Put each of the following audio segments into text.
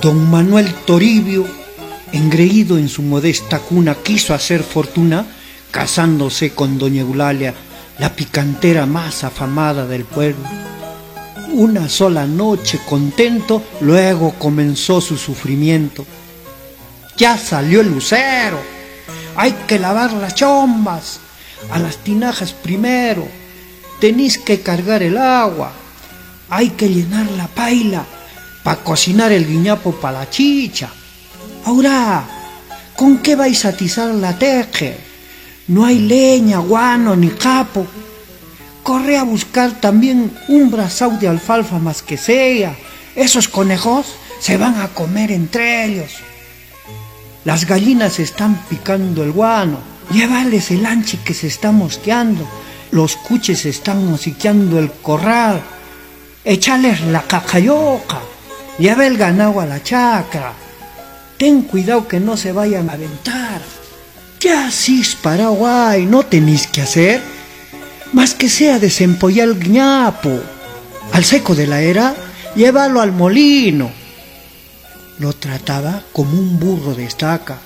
Don Manuel Toribio, engreído en su modesta cuna, quiso hacer fortuna casándose con doña Eulalia, la picantera más afamada del pueblo. Una sola noche contento, luego comenzó su sufrimiento. Ya salió el lucero, hay que lavar las chombas, a las tinajas primero, tenéis que cargar el agua, hay que llenar la paila para cocinar el guiñapo para la chicha. Ahora, ¿con qué vais a atizar la teje? No hay leña, guano ni capo. Corre a buscar también un brazao de alfalfa más que sea. Esos conejos se van a comer entre ellos. Las gallinas están picando el guano. Llévales el anchi que se está mosqueando. Los cuches están mosiqueando el corral. Échales la cacayoca. Lleva el ganado a la chacra. Ten cuidado que no se vayan a aventar. ¿Qué asís Paraguay? ¿No tenéis que hacer? Más que sea desempollar el guiñapo. Al seco de la era, llévalo al molino. Lo trataba como un burro de estaca,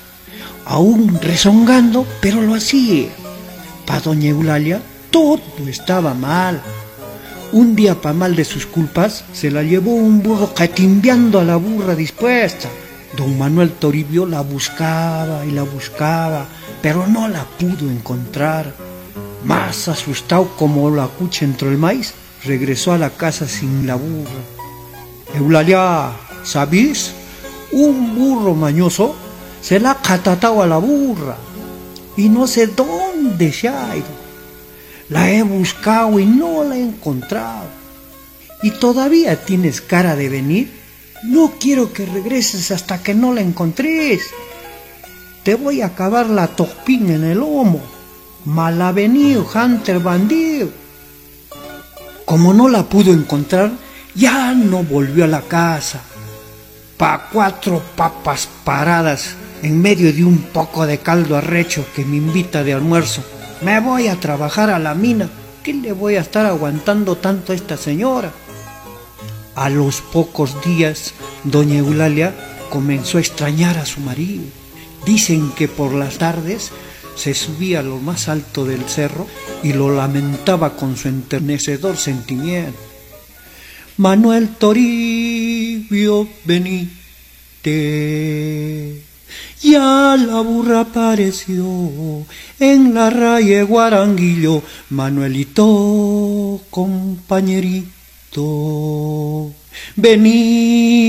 aún rezongando, pero lo hacía. Para doña Eulalia todo estaba mal. Un día, pa' mal de sus culpas, se la llevó un burro catimbeando a la burra dispuesta. Don Manuel Toribio la buscaba y la buscaba, pero no la pudo encontrar. Más asustado como la cucha entró el maíz, regresó a la casa sin la burra. Eulalia, ¿sabís? Un burro mañoso se la ha catatado a la burra y no sé dónde se ha ido. La he buscado y no la he encontrado. ¿Y todavía tienes cara de venir? No quiero que regreses hasta que no la encontres. Te voy a acabar la topín en el lomo. Malavenido, Hunter bandido. Como no la pudo encontrar, ya no volvió a la casa. Pa' cuatro papas paradas en medio de un poco de caldo arrecho que me invita de almuerzo. Me voy a trabajar a la mina. ¿Qué le voy a estar aguantando tanto a esta señora? A los pocos días, doña Eulalia comenzó a extrañar a su marido. Dicen que por las tardes se subía a lo más alto del cerro y lo lamentaba con su enternecedor sentimiento. Manuel Toribio, venite. Ya la burra apareció en la raya Guaranguillo, Manuelito, compañerito, vení.